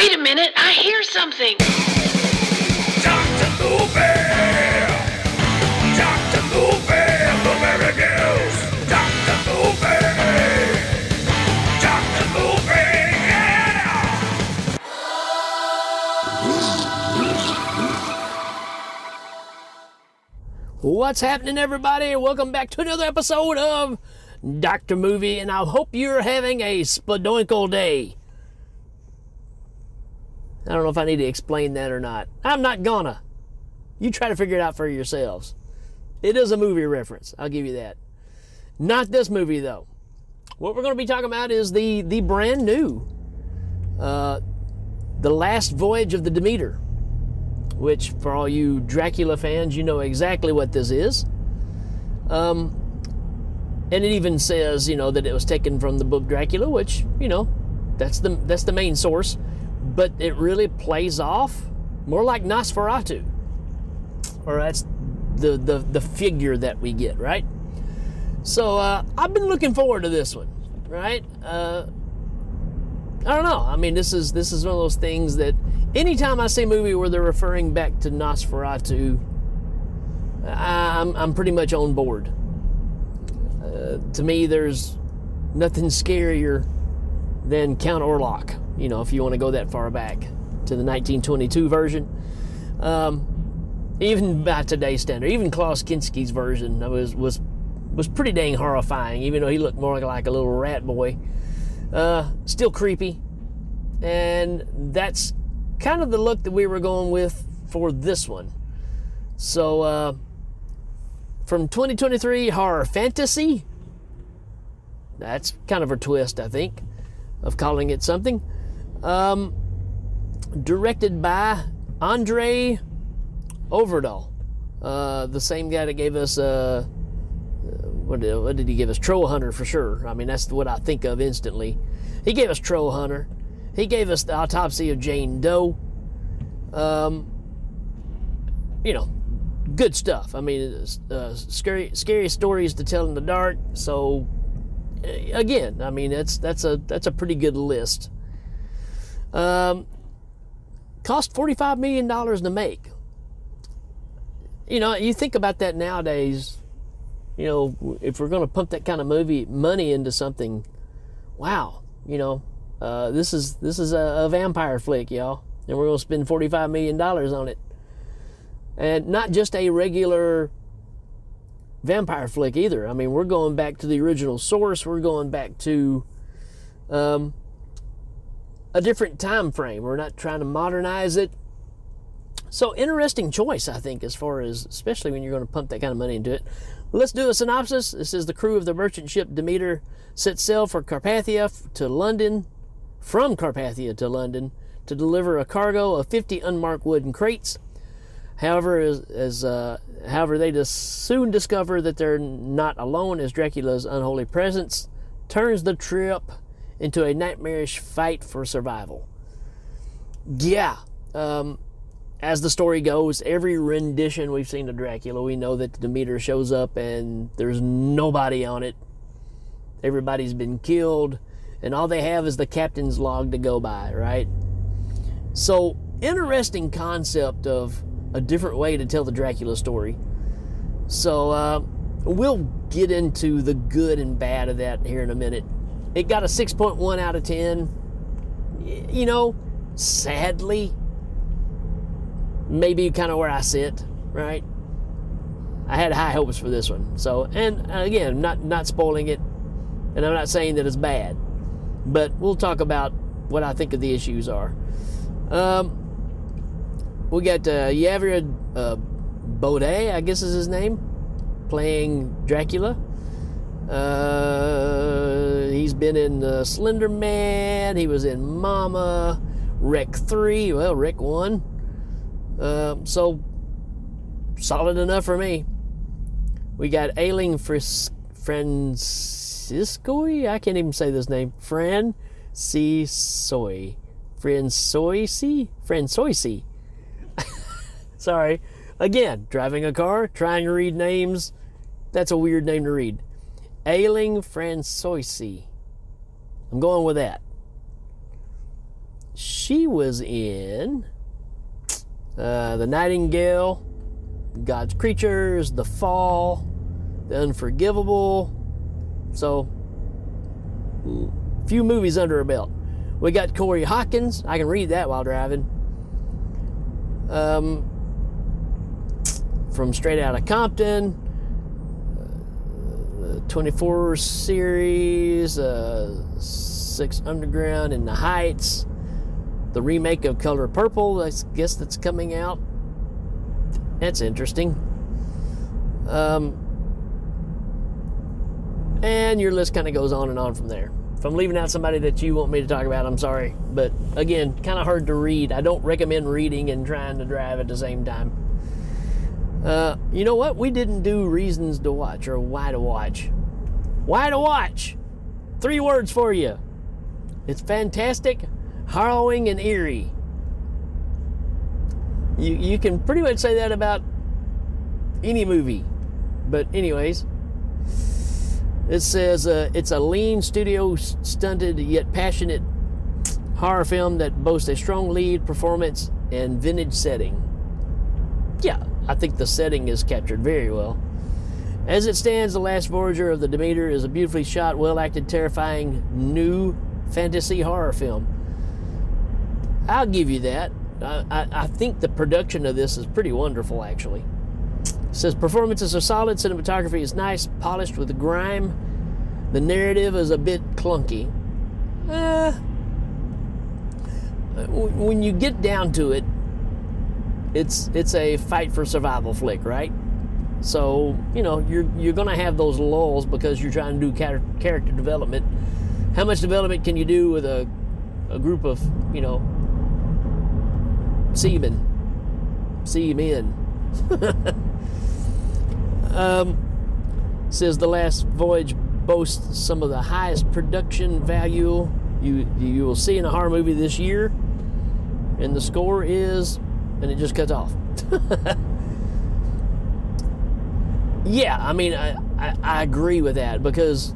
Wait a minute, I hear something. Dr. Movie! Dr. Movie! Blueberry News! Dr. Movie! Dr. Movie! Yeah! What's happening, everybody? Welcome back to another episode of Dr. Movie, and I hope you're having a spadoinkle day. I don't know if I need to explain that or not. I'm not gonna. You try to figure it out for yourselves. It is a movie reference, I'll give you that. Not this movie, though. What we're going to be talking about is the, the brand new uh, The Last Voyage of the Demeter which for all you Dracula fans, you know exactly what this is. Um, and it even says, you know, that it was taken from the book Dracula, which, you know, that's the that's the main source. But it really plays off more like Nosferatu, or that's the the the figure that we get, right? So uh, I've been looking forward to this one, right? Uh, I don't know. I mean, this is this is one of those things that anytime I see a movie where they're referring back to Nosferatu, I'm I'm pretty much on board. Uh, to me, there's nothing scarier than Count Orlok. You know, if you want to go that far back to the 1922 version, um, even by today's standard, even Klaus Kinski's version was was was pretty dang horrifying. Even though he looked more like a little rat boy uh, still creepy. And that's kind of the look that we were going with for this one. So, uh, from 2023 horror fantasy, that's kind of a twist, I think, of calling it something. Um, directed by André Øvredal, uh, the same guy that gave us. Uh, what did, what did he give us? Troll Hunter for sure. I mean, that's what I think of instantly. He gave us Troll Hunter. He gave us the autopsy of Jane Doe. Um, you know, good stuff. I mean, uh, scary, scary stories to tell in the dark. So, uh, again, I mean, that's that's a that's a pretty good list. Um, cost forty five million dollars to make. You know, you think about that nowadays you know, if we're going to pump that kind of movie money into something, wow, you know, uh, this is this is a, a, vampire flick, y'all, and we're going to spend forty five million dollars on it, and not just a regular vampire flick either. I mean, we're going back to the original source. We're going back to um, a different time frame. We're not trying to modernize it. So interesting choice, I think, as far as especially when you're going to pump that kind of money into it. Let's do a synopsis. This is the crew of the merchant ship Demeter set sail for Carpathia to London, from Carpathia to London, to deliver a cargo of 50 unmarked wooden crates. However, as, as uh, however, they just soon discover that they're not alone, as Dracula's unholy presence turns the trip into a nightmarish fight for survival. Yeah, um, as the story goes, every rendition we've seen of Dracula, we know that the Demeter shows up and there's nobody on it. Everybody's been killed, and all they have is the captain's log to go by, right? So, interesting concept of a different way to tell the Dracula story. So, uh, we'll get into the good and bad of that here in a minute. It got a 6.1 out of 10. You know, sadly, maybe kind of where I sit, right? I had high hopes for this one. So, and again, not not spoiling it, and I'm not saying that it's bad, but we'll talk about what I think of the issues are. Um, we got uh, Javier uh, Botet, I guess is his name, playing Dracula. Uh, he's been in uh, Slender Man. He was in Mama, Rec Three. Well, Rec One. Uh, so solid enough for me. We got Ailing Fris-. I can't even say this name. Fran C. Soy. Francoisi? Francoisi. Sorry. Again, driving a car, trying to read names. That's a weird name to read. Ailing Francoisi. I'm going with that. she was in uh, The Nightingale, God's Creatures, The Fall, The Unforgivable. So, few movies under her belt. We got Corey Hawkins. I can read that while driving. Um, from Straight Outta Compton, uh, 24 series, uh, Six Underground in the Heights, the remake of Color Purple. I guess that's coming out. That's interesting. Um, and your list kind of goes on and on from there. If I'm leaving out somebody that you want me to talk about, I'm sorry. But again, kind of hard to read. I don't recommend reading and trying to drive at the same time. Uh, you know what? We didn't do reasons to watch or why to watch. Why to watch? Three words for you. It's fantastic, harrowing, and eerie. You, you can pretty much say that about any movie. But, anyways, it says uh, it's a lean, studio stunted, yet passionate horror film that boasts a strong lead performance and vintage setting. Yeah, I think the setting is captured very well. As it stands, The Last Voyager of the Demeter is a beautifully shot, well acted, terrifying new fantasy horror film. I'll give you that. I, I, think the production of this is pretty wonderful, actually. It says performances are solid, cinematography is nice, polished with grime. The narrative is a bit clunky. Uh, when you get down to it, it's it's a fight for survival flick, right? So you know you're you're gonna have those lulls because you're trying to do char- character development. How much development can you do with a a group of you know seamen, seamen? um, says the last voyage boasts some of the highest production value you you will see in a horror movie this year, and the score is, and it just cuts off. yeah, I mean, I, I, I agree with that because,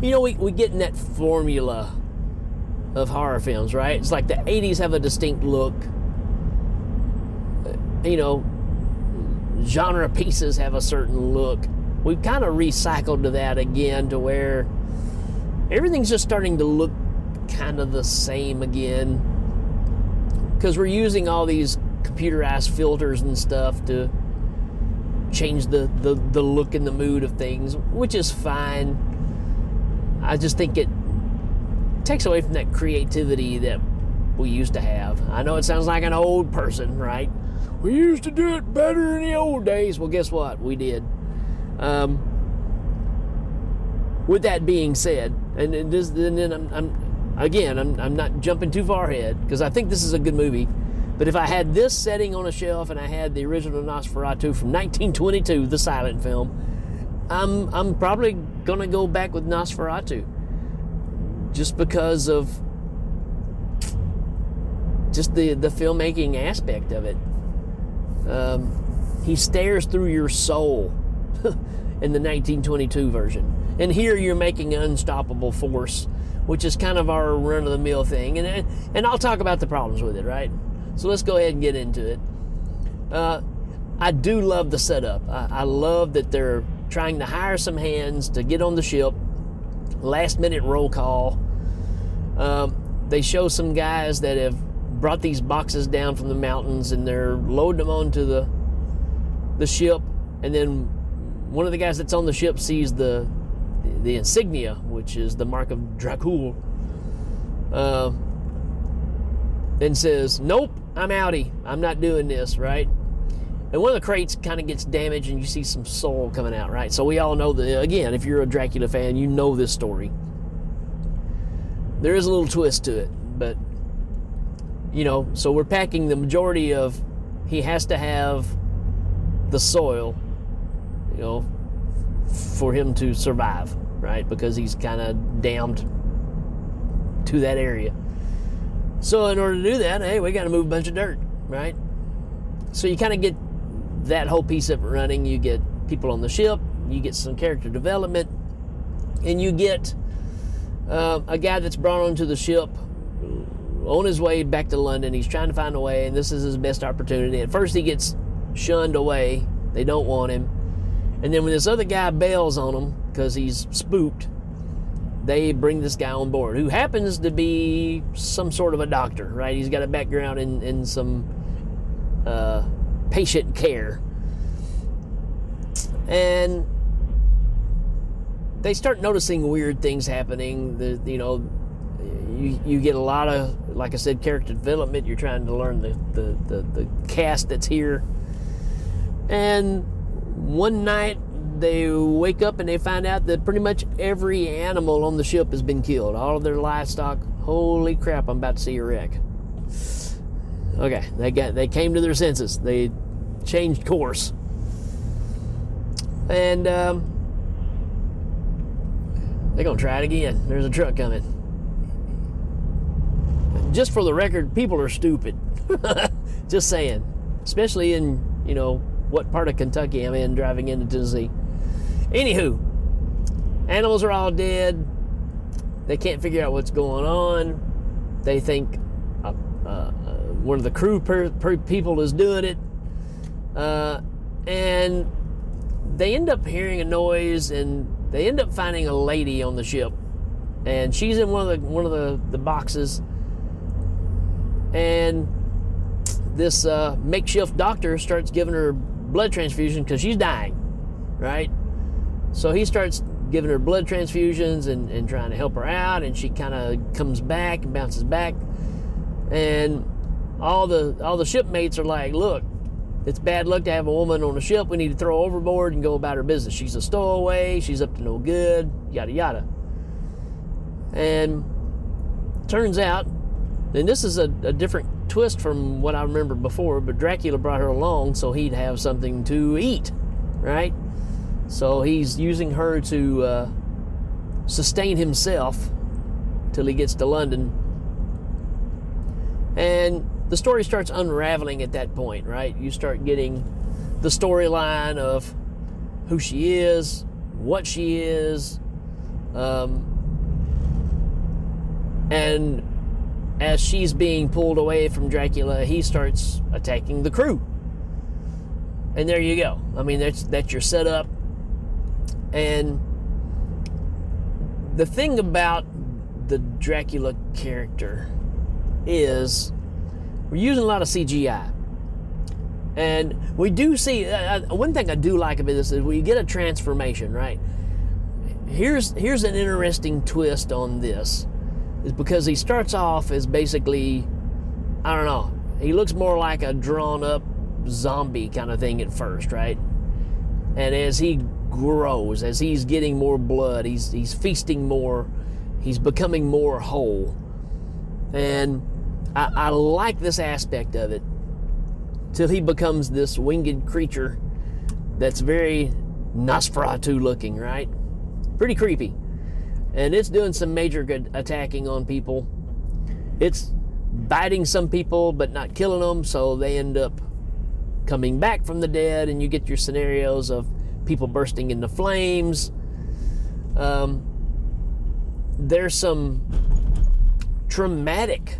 you know, we, we get in that formula of horror films, right? It's like the 80s have a distinct look. You know, genre pieces have a certain look. We've kind of recycled to that again to where everything's just starting to look kind of the same again because we're using all these computerized filters and stuff to change the, the, the look and the mood of things, which is fine. I just think it takes away from that creativity that we used to have. I know it sounds like an old person, right? We used to do it better in the old days. Well, guess what? We did. Um, with that being said, and, and, this, and then I'm, I'm again, I'm, I'm not jumping too far ahead because I think this is a good movie. But if I had this setting on a shelf and I had the original Nosferatu from 1922, the silent film, I'm I'm probably gonna go back with Nosferatu, just because of just the the filmmaking aspect of it. Um, he stares through your soul in the 1922 version, and here you're making an unstoppable force, which is kind of our run of the mill thing. And and I'll talk about the problems with it, right? So let's go ahead and get into it. Uh, I do love the setup. I, I, love that they're trying to hire some hands to get on the ship. Last minute roll call. Um, they show some guys that have brought these boxes down from the mountains and they're loading them onto the the ship. And then one of the guys that's on the ship sees the the insignia, which is the mark of Dracul, uh, and says, "Nope, I'm outie. I'm not doing this, right? And one of the crates kind of gets damaged, and you see some soul coming out, right? So we all know that. Again, if you're a Dracula fan, you know this story. There is a little twist to it, but you know, so we're packing the majority of. He has to have the soil, you know, for him to survive, right? Because he's kind of damned to that area. So in order to do that, hey, we got to move a bunch of dirt, right? So you kind of get that whole piece of running. You get people on the ship, you get some character development, and you get uh, a guy that's brought onto the ship on his way back to London. He's trying to find a way, and this is his best opportunity. At first, he gets shunned away. They don't want him. And then when this other guy bails on him because he's spooked, they bring this guy on board who happens to be some sort of a doctor, right? He's got a background in, in some uh, patient care. And they start noticing weird things happening. The, you know, you, you get a lot of, like I said, character development. You're trying to learn the, the, the, the cast that's here. And one night they wake up and they find out that pretty much every animal on the ship has been killed. All of their livestock. Holy crap! I'm about to see a wreck. Okay, they got they came to their senses. They changed course, and um, they're gonna try it again. There's a truck coming. Just for the record, people are stupid. Just saying, especially in you know what part of Kentucky I'm in driving into Tennessee. Anywho, animals are all dead. They can't figure out what's going on. They think uh, uh, one of the crew per, per people is doing it. Uh, and they end up hearing a noise and they end up finding a lady on the ship. And she's in one of the one of the, the boxes. And this uh, makeshift doctor starts giving her blood transfusion because she's dying, right? So he starts giving her blood transfusions and, and trying to help her out, and she kind of comes back and bounces back. And all the all the shipmates are like, "Look, it's bad luck to have a woman on a ship. We need to throw her overboard and go about her business. She's a stowaway. She's up to no good. Yada yada." And turns out, and this is a, a different twist from what I remember before, but Dracula brought her along so he'd have something to eat, right? So he's using her to uh, sustain himself till he gets to London. And the story starts unraveling at that point, right? You start getting the storyline of who she is, what she is, um, and as she's being pulled away from Dracula, he starts attacking the crew. And there you go. I mean, that's that's your setup. And the thing about the Dracula character is we're using a lot of CGI. And we do see uh, uh, one thing I do like about this is we get a transformation, right? Here's here's an interesting twist on this is because he starts off as basically I don't know, he looks more like a drawn up zombie kind of thing at first, right? And as he grows, as he's getting more blood, he's he's feasting more, he's becoming more whole. And I, I like this aspect of it till he becomes this winged creature that's very Nosferatu looking, right? Pretty creepy. And it's doing some major good attacking on people. It's biting some people but not killing them, so they end up coming back from the dead, and you get your scenarios of people bursting into flames. Um, there's some traumatic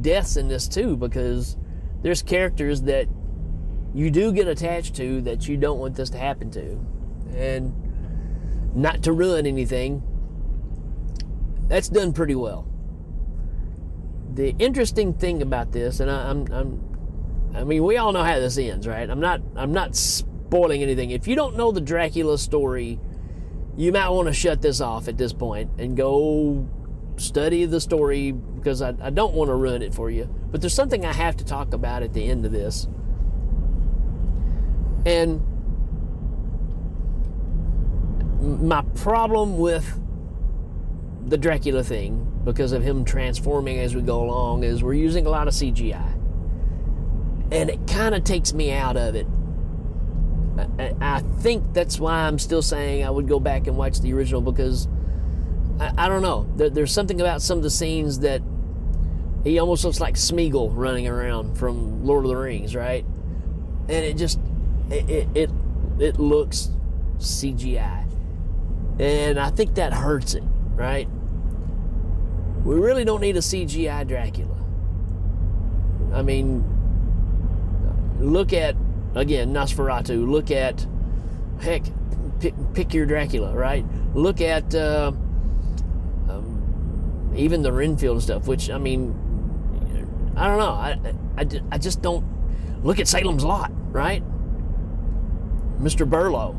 deaths in this too because there's characters that you do get attached to that you don't want this to happen to. And not to ruin anything, that's done pretty well. The interesting thing about this, and I, I'm, I'm, I mean, we all know how this ends, right? I'm not, I'm not spoiling anything. If you don't know the Dracula story, you might want to shut this off at this point and go study the story because I, I don't want to ruin it for you. But there's something I have to talk about at the end of this. And my problem with the Dracula thing, because of him transforming as we go along, is we're using a lot of CGI. And it kind of takes me out of it. I, I think that's why I'm still saying I would go back and watch the original because I, I don't know. There, there's something about some of the scenes that he almost looks like Smeagol running around from Lord of the Rings, right? And it just it it it, it looks CGI, and I think that hurts it, right? We really don't need a CGI Dracula. I mean, look at again Nosferatu. Look at heck, pick, pick your Dracula, right? Look at uh, um, even the Renfield stuff. Which I mean, I don't know. I, I, I just don't look at Salem's Lot, right? Mr. Burlow.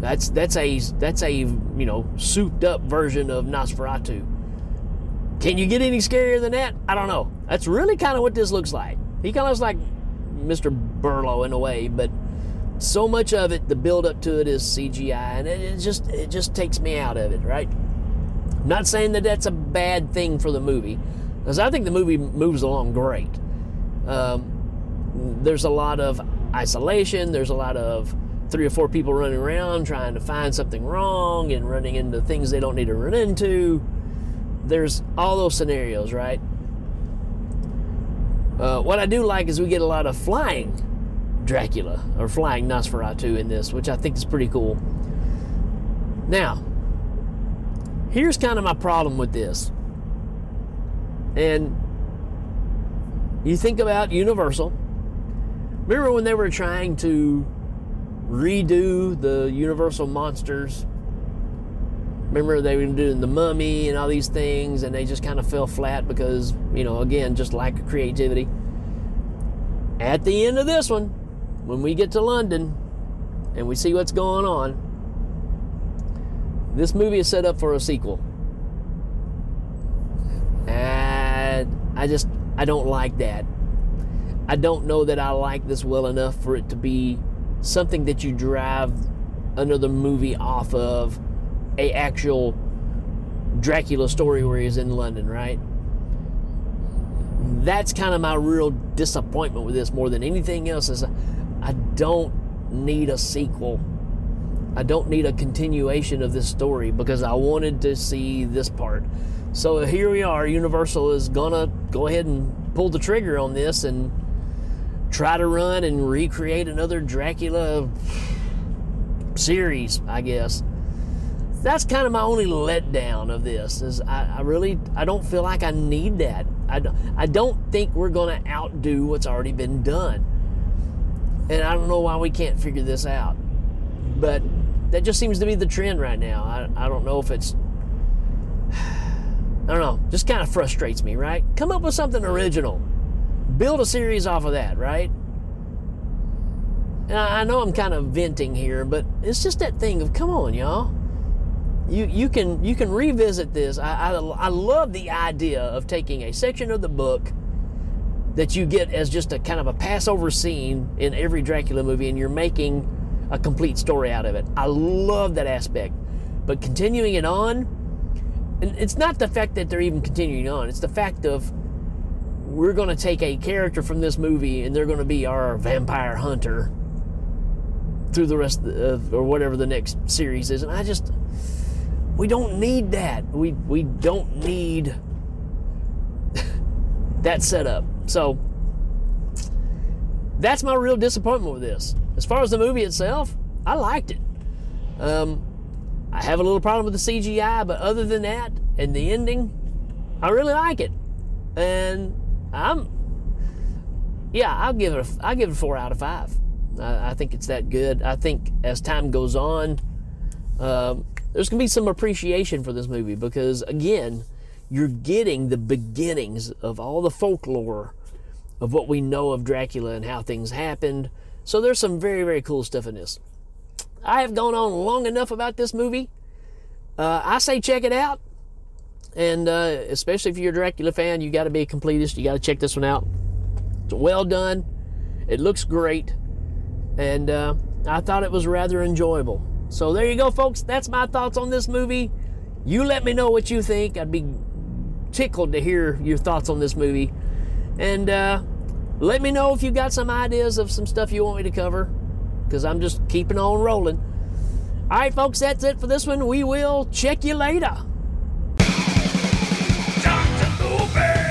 That's that's a that's a you know souped up version of Nosferatu. Can you get any scarier than that? I don't know. That's really kind of what this looks like. He kind of looks like Mr. Burlow in a way, but so much of it, the build up to it is CGI, and it, it just it just takes me out of it. Right? I'm not saying that that's a bad thing for the movie, because I think the movie moves along great. Um, there's a lot of isolation. There's a lot of three or four people running around trying to find something wrong and running into things they don't need to run into. There's all those scenarios, right? Uh, what I do like is we get a lot of flying Dracula or flying Nosferatu in this, which I think is pretty cool. Now, here's kind of my problem with this. And you think about Universal. Remember when they were trying to redo the Universal monsters? Remember they were doing the mummy and all these things, and they just kind of fell flat because, you know, again, just lack of creativity. At the end of this one, when we get to London and we see what's going on, this movie is set up for a sequel. And I just, I don't like that. I don't know that I like this well enough for it to be something that you drive another movie off of a actual Dracula story where he's in London, right? That's kind of my real disappointment with this more than anything else is I don't need a sequel. I don't need a continuation of this story because I wanted to see this part. So here we are. Universal is gonna go ahead and pull the trigger on this and try to run and recreate another Dracula series, I guess. That's kind of my only letdown of this. Is I, I really I don't feel like I need that. I don't, I don't think we're going to outdo what's already been done. And I don't know why we can't figure this out. But that just seems to be the trend right now. I, I don't know if it's I don't know, just kind of frustrates me, right? Come up with something original. Build a series off of that, right? And I, I know I'm kind of venting here, but it's just that thing of come on, y'all. You, you can you can revisit this. I, I, I love the idea of taking a section of the book that you get as just a kind of a Passover scene in every Dracula movie, and you're making a complete story out of it. I love that aspect, but continuing it on, and it's not the fact that they're even continuing on. It's the fact of we're going to take a character from this movie and they're going to be our vampire hunter through the rest of or whatever the next series is and i just we don't need that we we don't need that setup so that's my real disappointment with this as far as the movie itself i liked it um, i have a little problem with the cgi but other than that and the ending i really like it and I'm, yeah, I'll give it. A, I'll give it four out of five. I, I think it's that good. I think as time goes on, um, there's gonna be some appreciation for this movie because again, you're getting the beginnings of all the folklore of what we know of Dracula and how things happened. So there's some very very cool stuff in this. I have gone on long enough about this movie. Uh, I say check it out. And uh, especially if you're a Dracula fan, you got to be a completist. You got to check this one out. It's well done. It looks great. And uh, I thought it was rather enjoyable. So there you go, folks. That's my thoughts on this movie. You let me know what you think. I'd be tickled to hear your thoughts on this movie. And uh, let me know if you got some ideas of some stuff you want me to cover. Because I'm just keeping on rolling. All right, folks, that's it for this one. We will check you later. Dr.